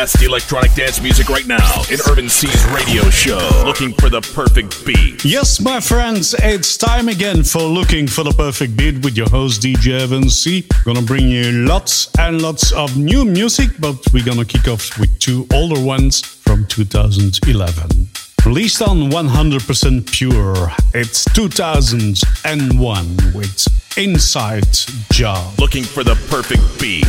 best electronic dance music right now in Urban C's radio show. Looking for the perfect beat. Yes, my friends, it's time again for Looking for the Perfect Beat with your host DJ Evan C. Gonna bring you lots and lots of new music, but we're gonna kick off with two older ones from 2011. Released on 100% Pure, it's 2001 with Inside Job. Looking for the perfect beat.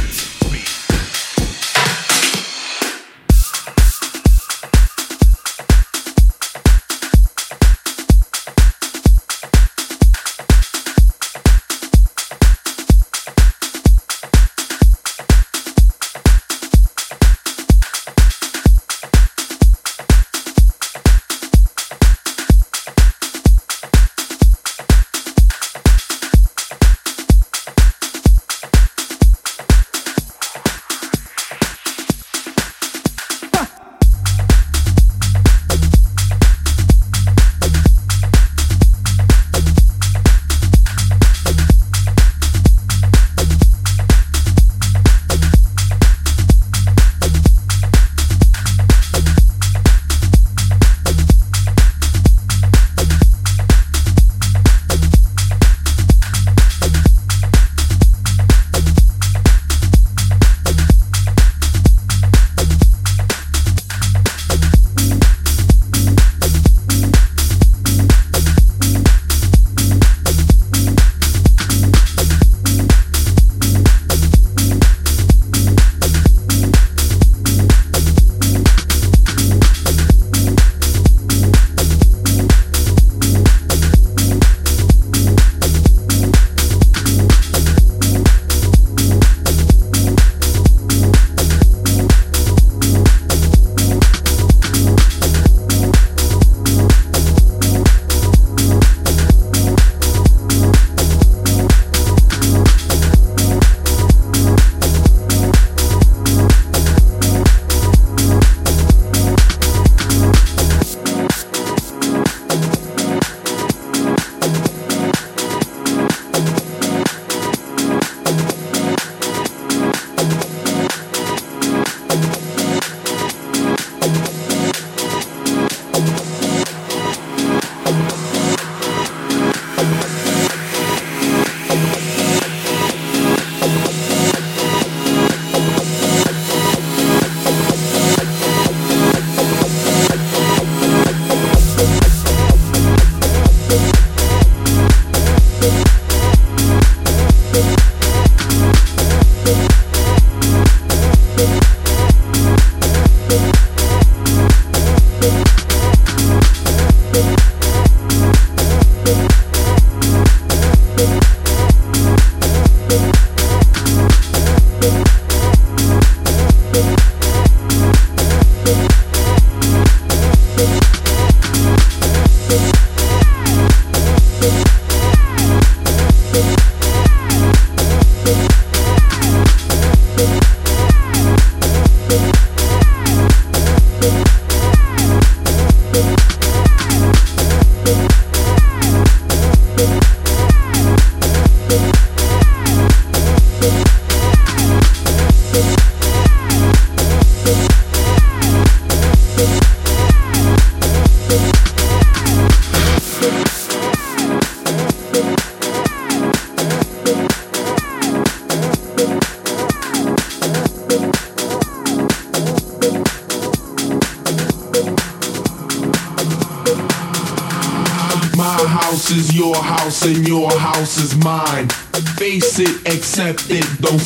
And your house is mine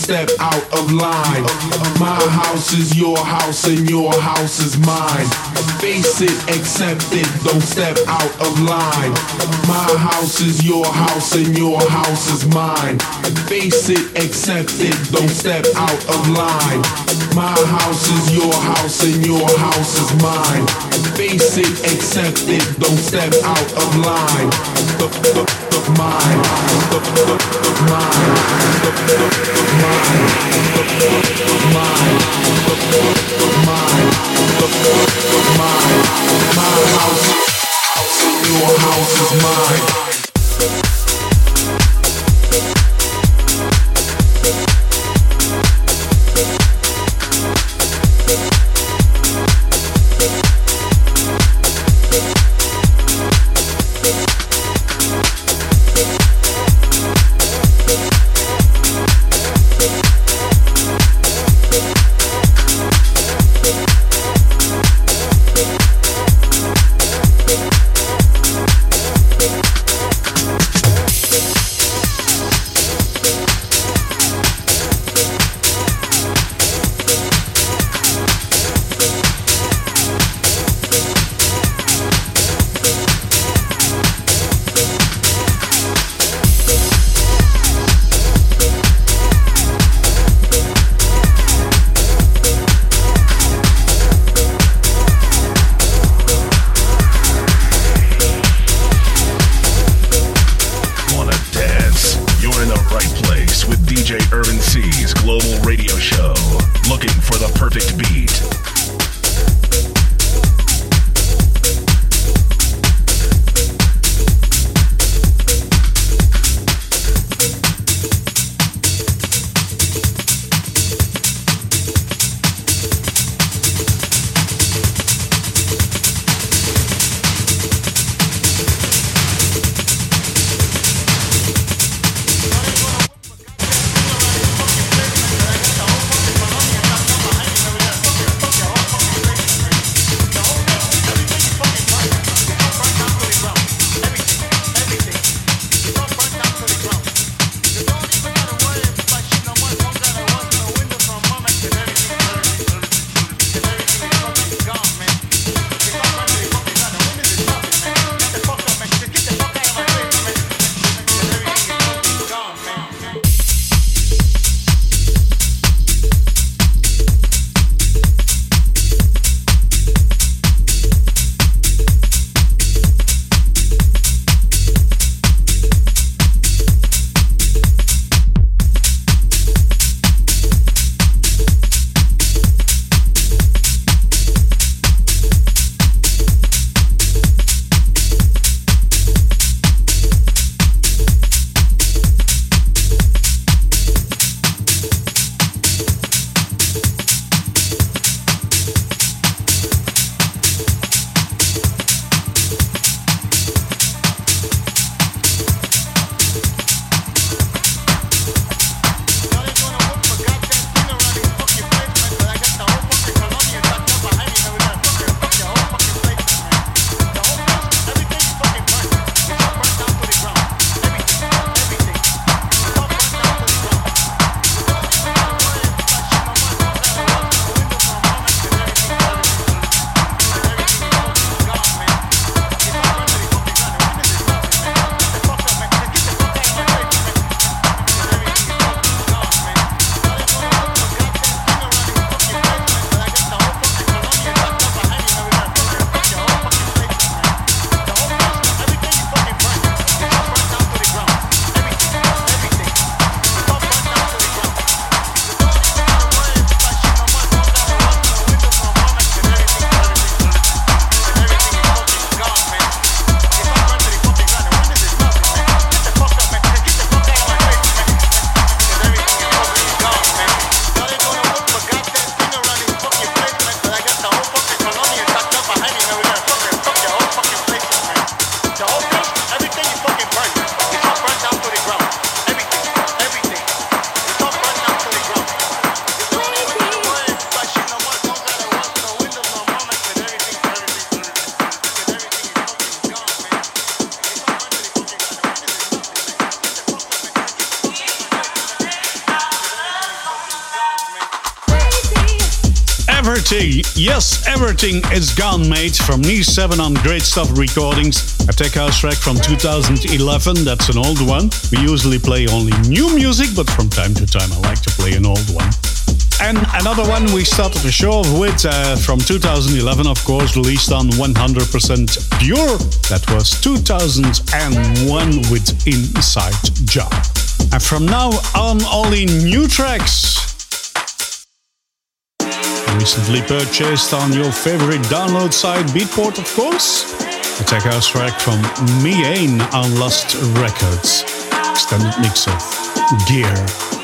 step out of line. My house is your house and your house is mine. Face it, accept it, don't step out of line. My house is your house and your house is mine. Face it, accept it, don't step out of line. My house is your house and your house is mine. Face it, accept it, don't step out of line. The, the, the mine, the, the, the Thank Yes, everything is gone, mate. From Nice 7 on Great Stuff Recordings. A tech house track from 2011. That's an old one. We usually play only new music, but from time to time I like to play an old one. And another one we started the show with uh, from 2011, of course, released on 100% Pure. That was 2001 with Inside Job. And from now on, only new tracks recently purchased on your favorite download site, Beatport, of course. A tech house track from Miane on Lost Records. Extended mix of Gear.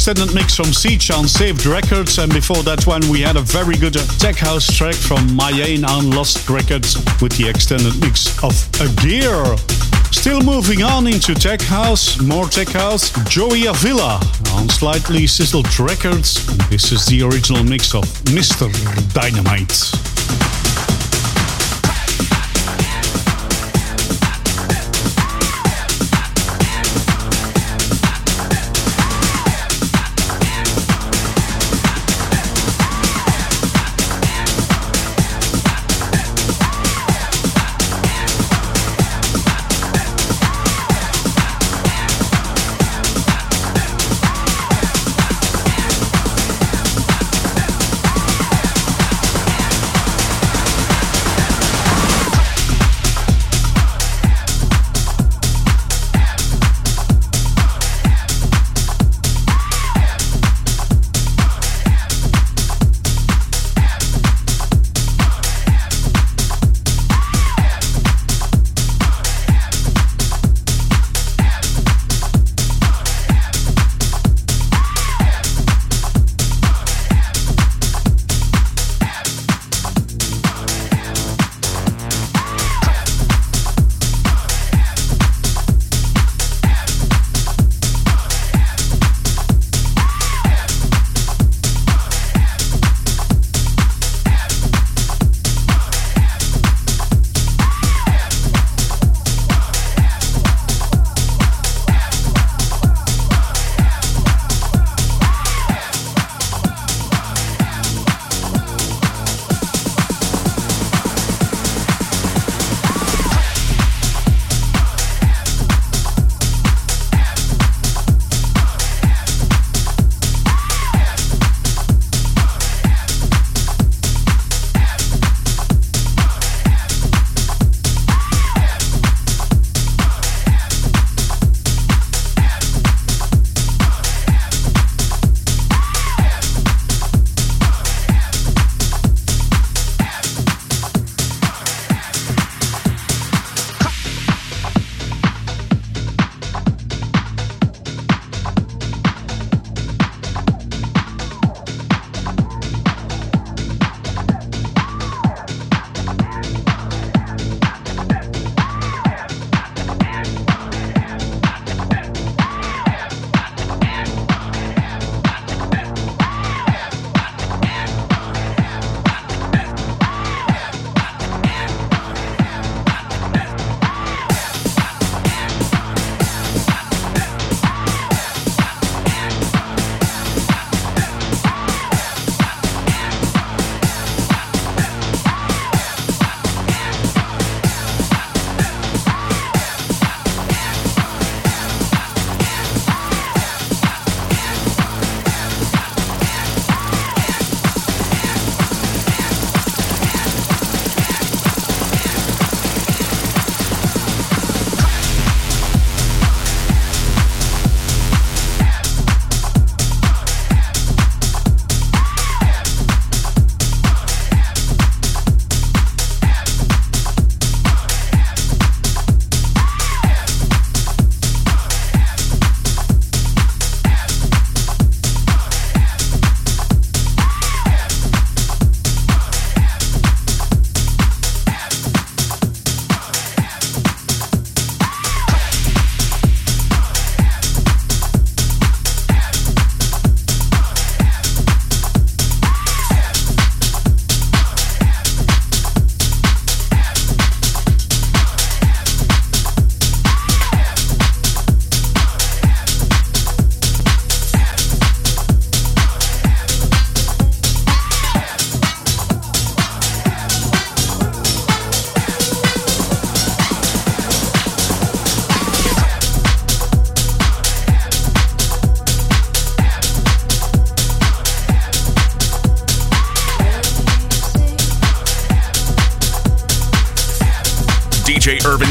Extended mix from Siege on Saved Records, and before that one we had a very good tech house track from Mayane on Lost Records with the extended mix of A Gear. Still moving on into tech house, more tech house, Joey Avila on Slightly Sizzled Records. This is the original mix of Mr. Dynamite.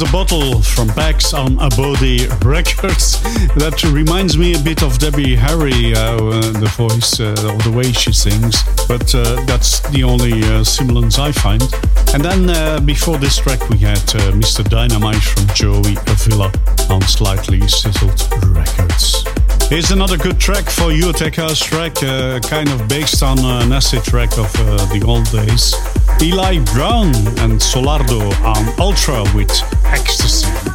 The Bottle from Pax on Abode Records. That reminds me a bit of Debbie Harry, uh, the voice uh, or the way she sings, but uh, that's the only uh, semblance I find. And then uh, before this track, we had uh, Mr. Dynamite from Joey Avila on Slightly Sizzled Records. Here's another good track for you, Tech House track, uh, kind of based on an acid track of uh, the old days. Eli Brown and Solardo on Ultra with Ecstasy.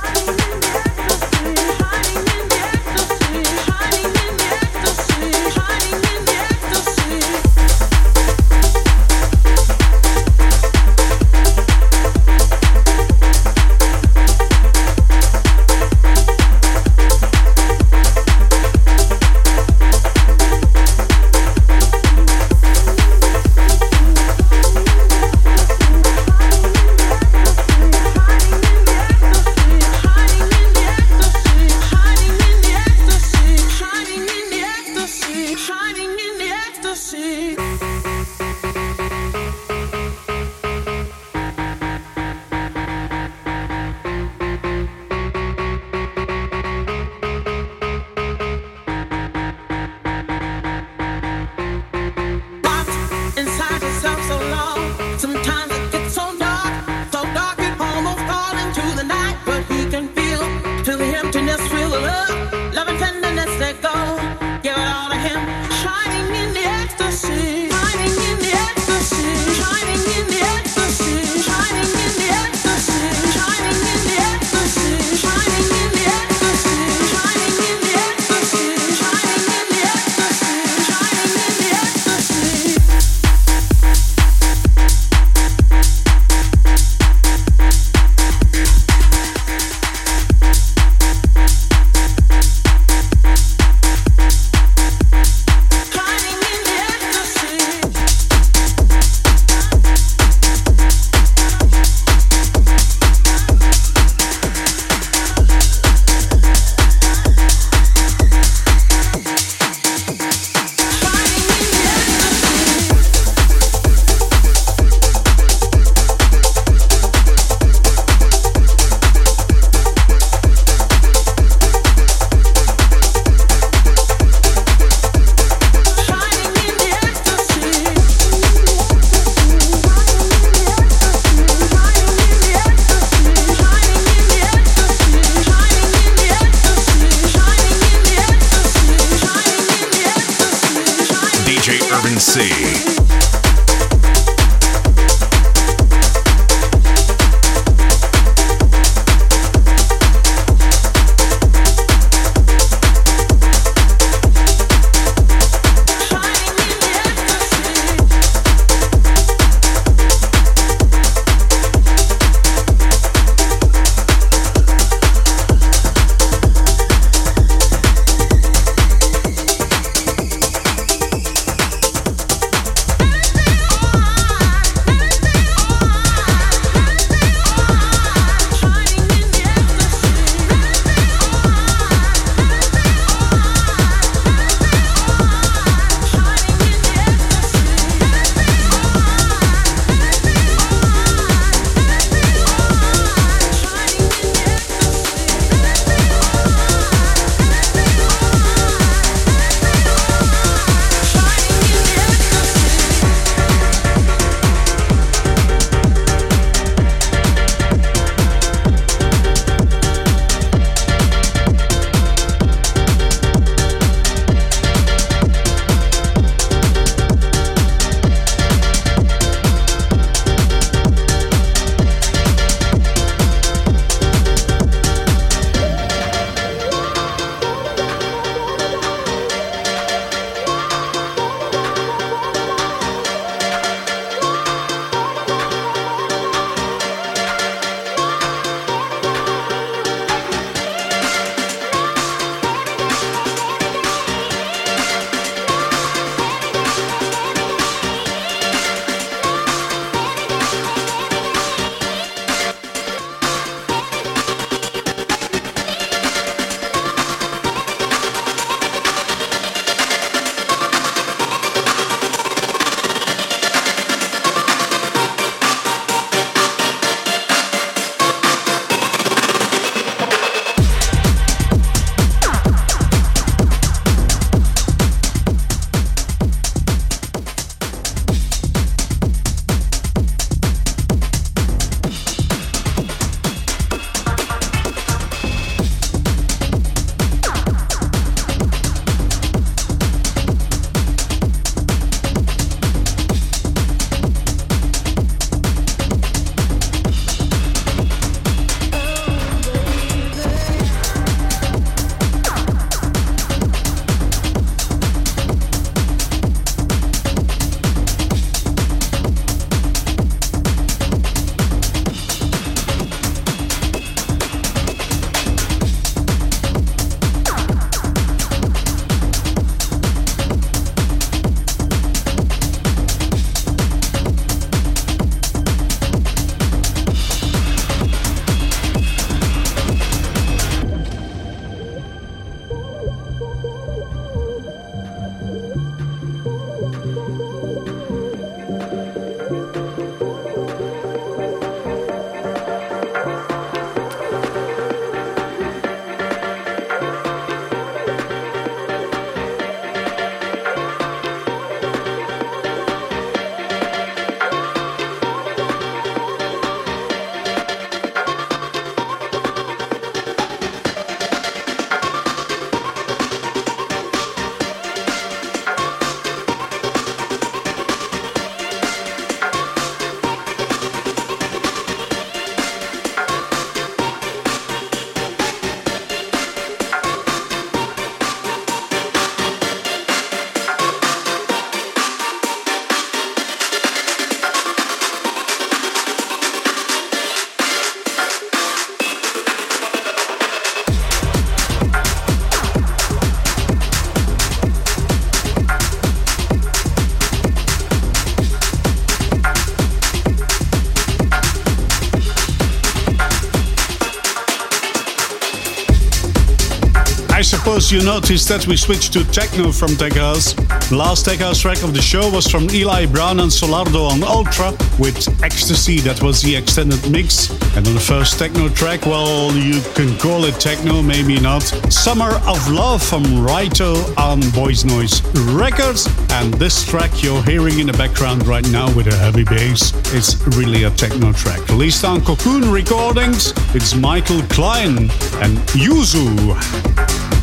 Course, you noticed that we switched to techno from Tech House. Last Tech House track of the show was from Eli Brown and Solardo on Ultra with Ecstasy. That was the extended mix. And on the first techno track, well, you can call it techno, maybe not. Summer of Love from Raito on Boysnoize Records. And this track you're hearing in the background right now with a heavy bass, it's really a techno track. Released on Cocoon Recordings, it's Michael Klein and Yuzu.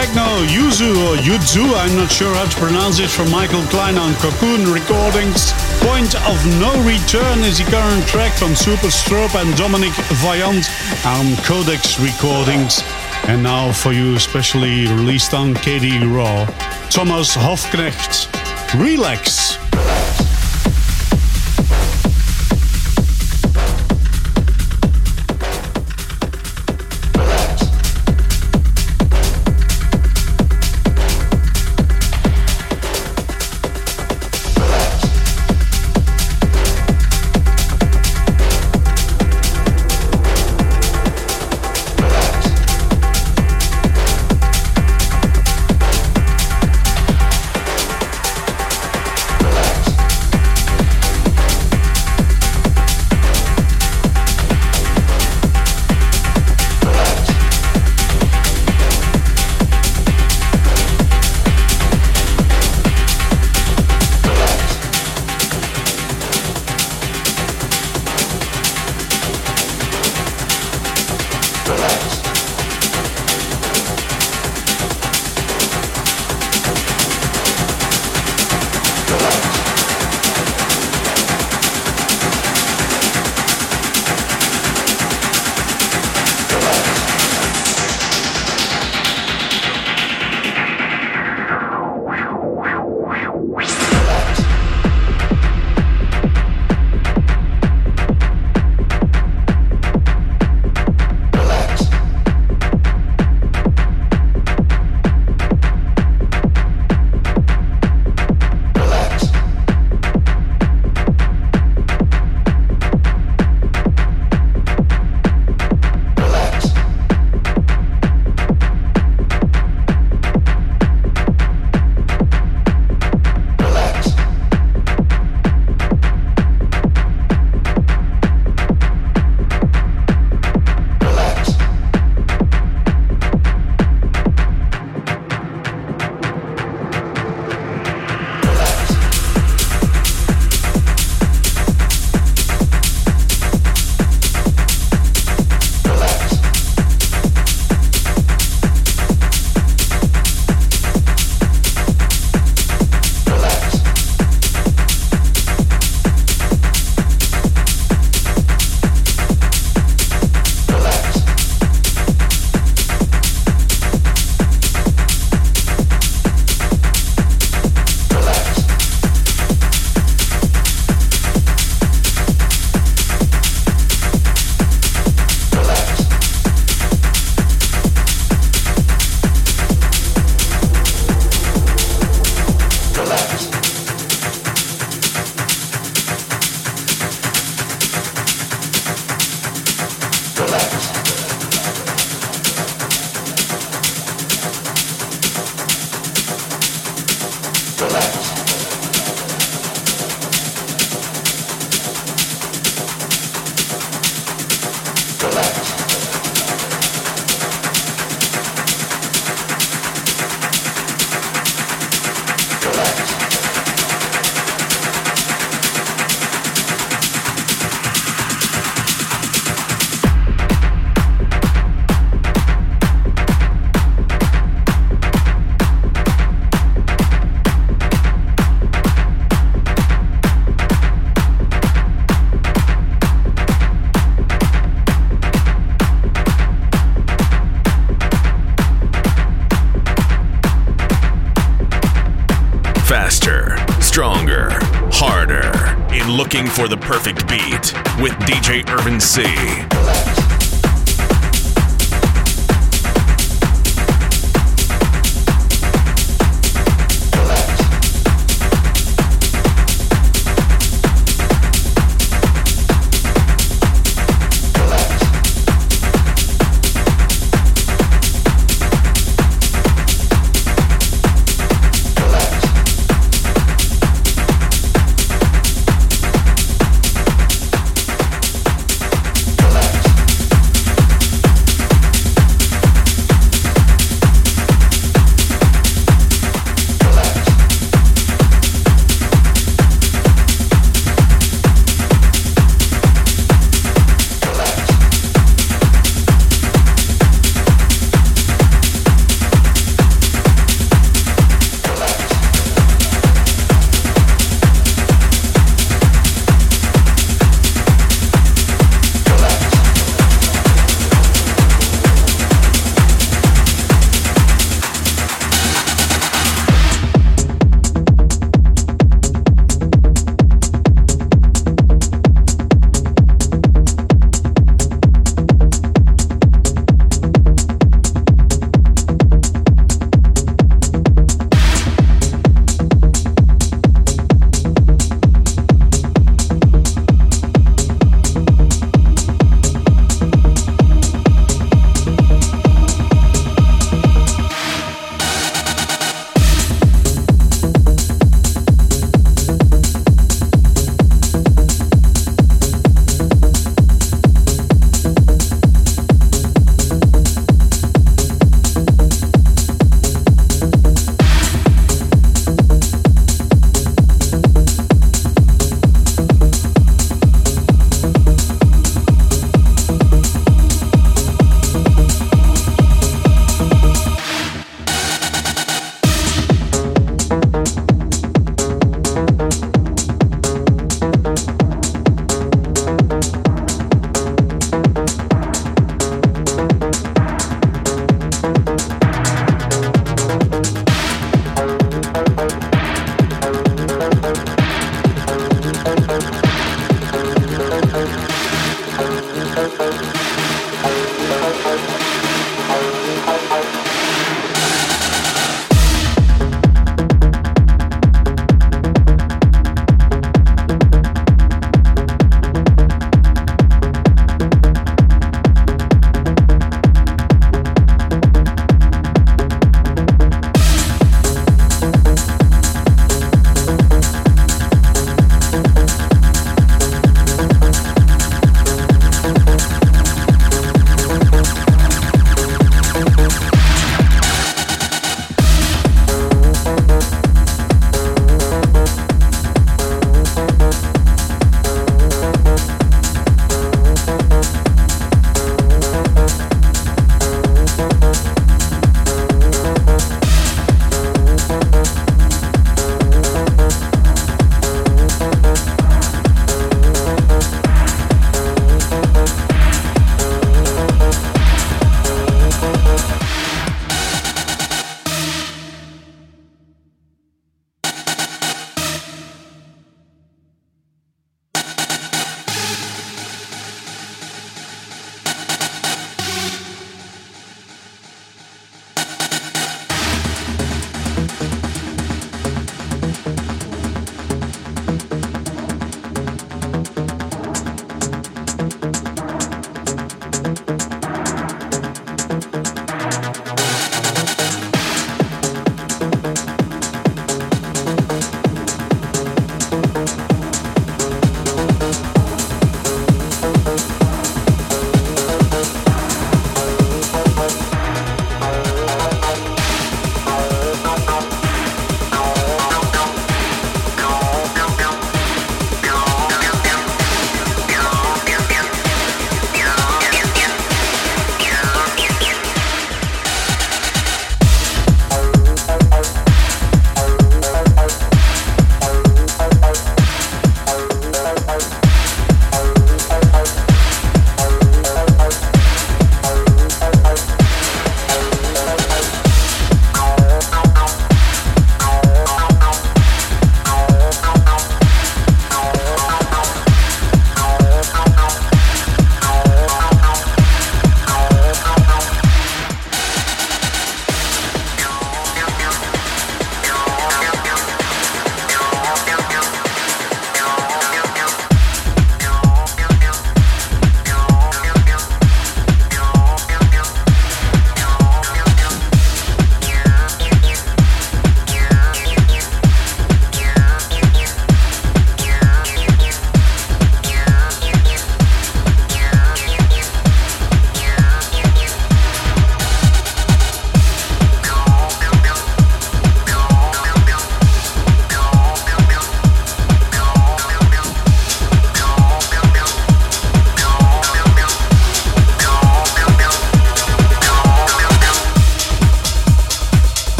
Techno, Yuzu or Yuzu, I'm not sure how to pronounce it, from Michael Klein on Cocoon Recordings. Point of No Return is the current track from Super Strobe and Dominic Vaillant on Codex Recordings. And now for you, specially released on KD Raw, Thomas Hoffknecht, Relax.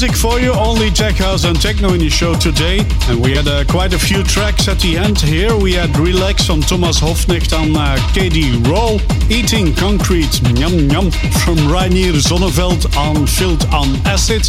Music for you, only tech house and techno in the show today. And we had uh, quite a few tracks at the end here. We had Relax from Thomas Hoffknecht and uh, KD Raw, Eating Concrete, Yum Yum from Reinier Zonneveld on Filth on Acid,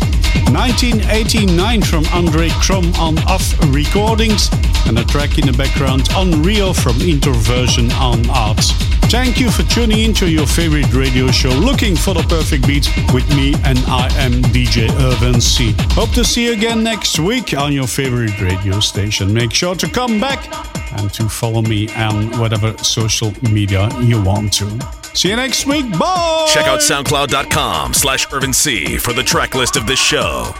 1989 from Andre Krom on Off Recordings, and a track in the background Unreal from Introversion on Art. Thank you for tuning into your favorite radio show, looking for the perfect beat with me, and I am DJ Irvin C. Hope to see you again next week on your favorite radio station. Make sure to come back and to follow me on whatever social media you want to. See you next week. Bye. Check out soundcloud.com slash Irvin C for the track list of this show.